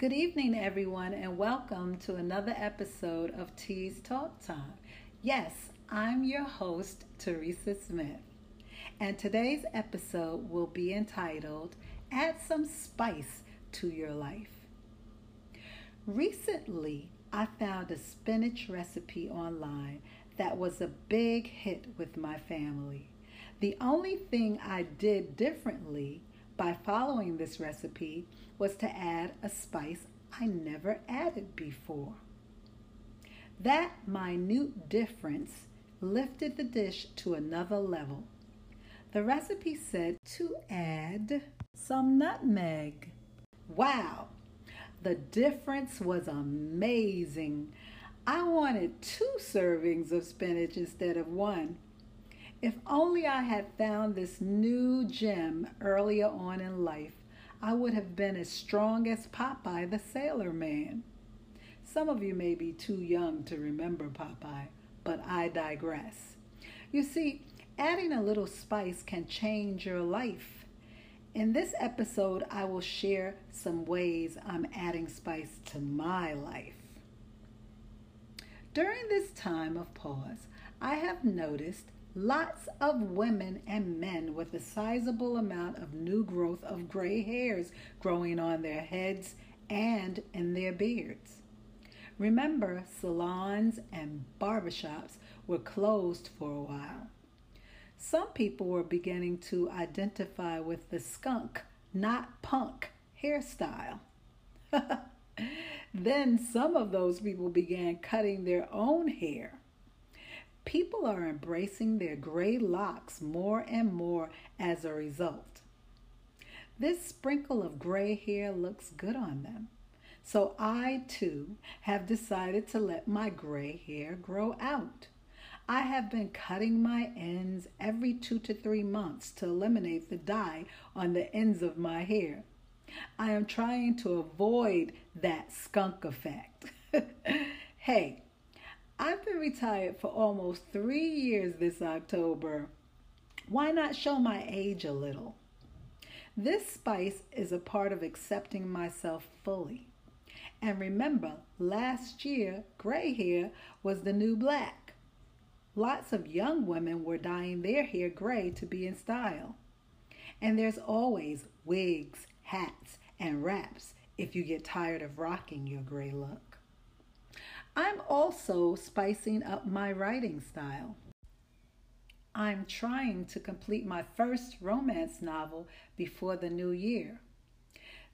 Good evening, everyone, and welcome to another episode of Tease Talk Time. Yes, I'm your host, Teresa Smith, and today's episode will be entitled Add Some Spice to Your Life. Recently, I found a spinach recipe online that was a big hit with my family. The only thing I did differently by following this recipe was to add a spice I never added before. That minute difference lifted the dish to another level. The recipe said to add some nutmeg. Wow, the difference was amazing. I wanted two servings of spinach instead of one. If only I had found this new gem earlier on in life, I would have been as strong as Popeye the Sailor Man. Some of you may be too young to remember Popeye, but I digress. You see, adding a little spice can change your life. In this episode, I will share some ways I'm adding spice to my life. During this time of pause, I have noticed lots of women and men with a sizable amount of new growth of gray hairs growing on their heads and in their beards. Remember, salons and barbershops were closed for a while. Some people were beginning to identify with the skunk, not punk hairstyle. Then some of those people began cutting their own hair. People are embracing their gray locks more and more as a result. This sprinkle of gray hair looks good on them. So I too have decided to let my gray hair grow out. I have been cutting my ends every two to three months to eliminate the dye on the ends of my hair. I am trying to avoid that skunk effect. hey, I've been retired for almost three years this October. Why not show my age a little? This spice is a part of accepting myself fully. And remember, last year, gray hair was the new black. Lots of young women were dyeing their hair gray to be in style. And there's always wigs, hats, and wraps if you get tired of rocking your gray look. I'm also spicing up my writing style. I'm trying to complete my first romance novel before the new year.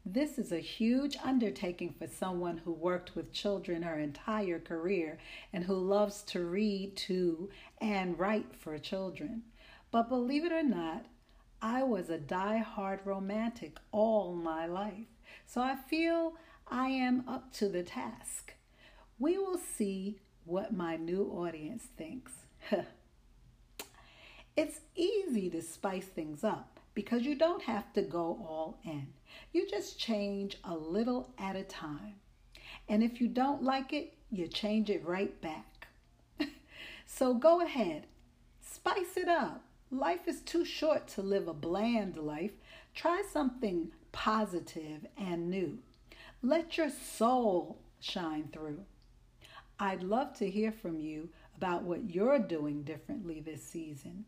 This is a huge undertaking for someone who worked with children her entire career and who loves to read to and write for children. But believe it or not, I was a die-hard romantic all my life, so I feel I am up to the task. We will see what my new audience thinks. it's easy to spice things up because you don't have to go all in. You just change a little at a time. And if you don't like it, you change it right back. so go ahead, spice it up. Life is too short to live a bland life. Try something positive and new. Let your soul shine through. I'd love to hear from you about what you're doing differently this season.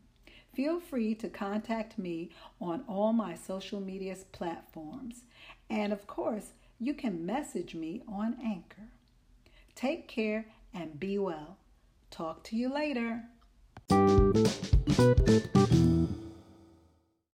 Feel free to contact me on all my social media platforms. And of course, you can message me on Anchor. Take care and be well. Talk to you later.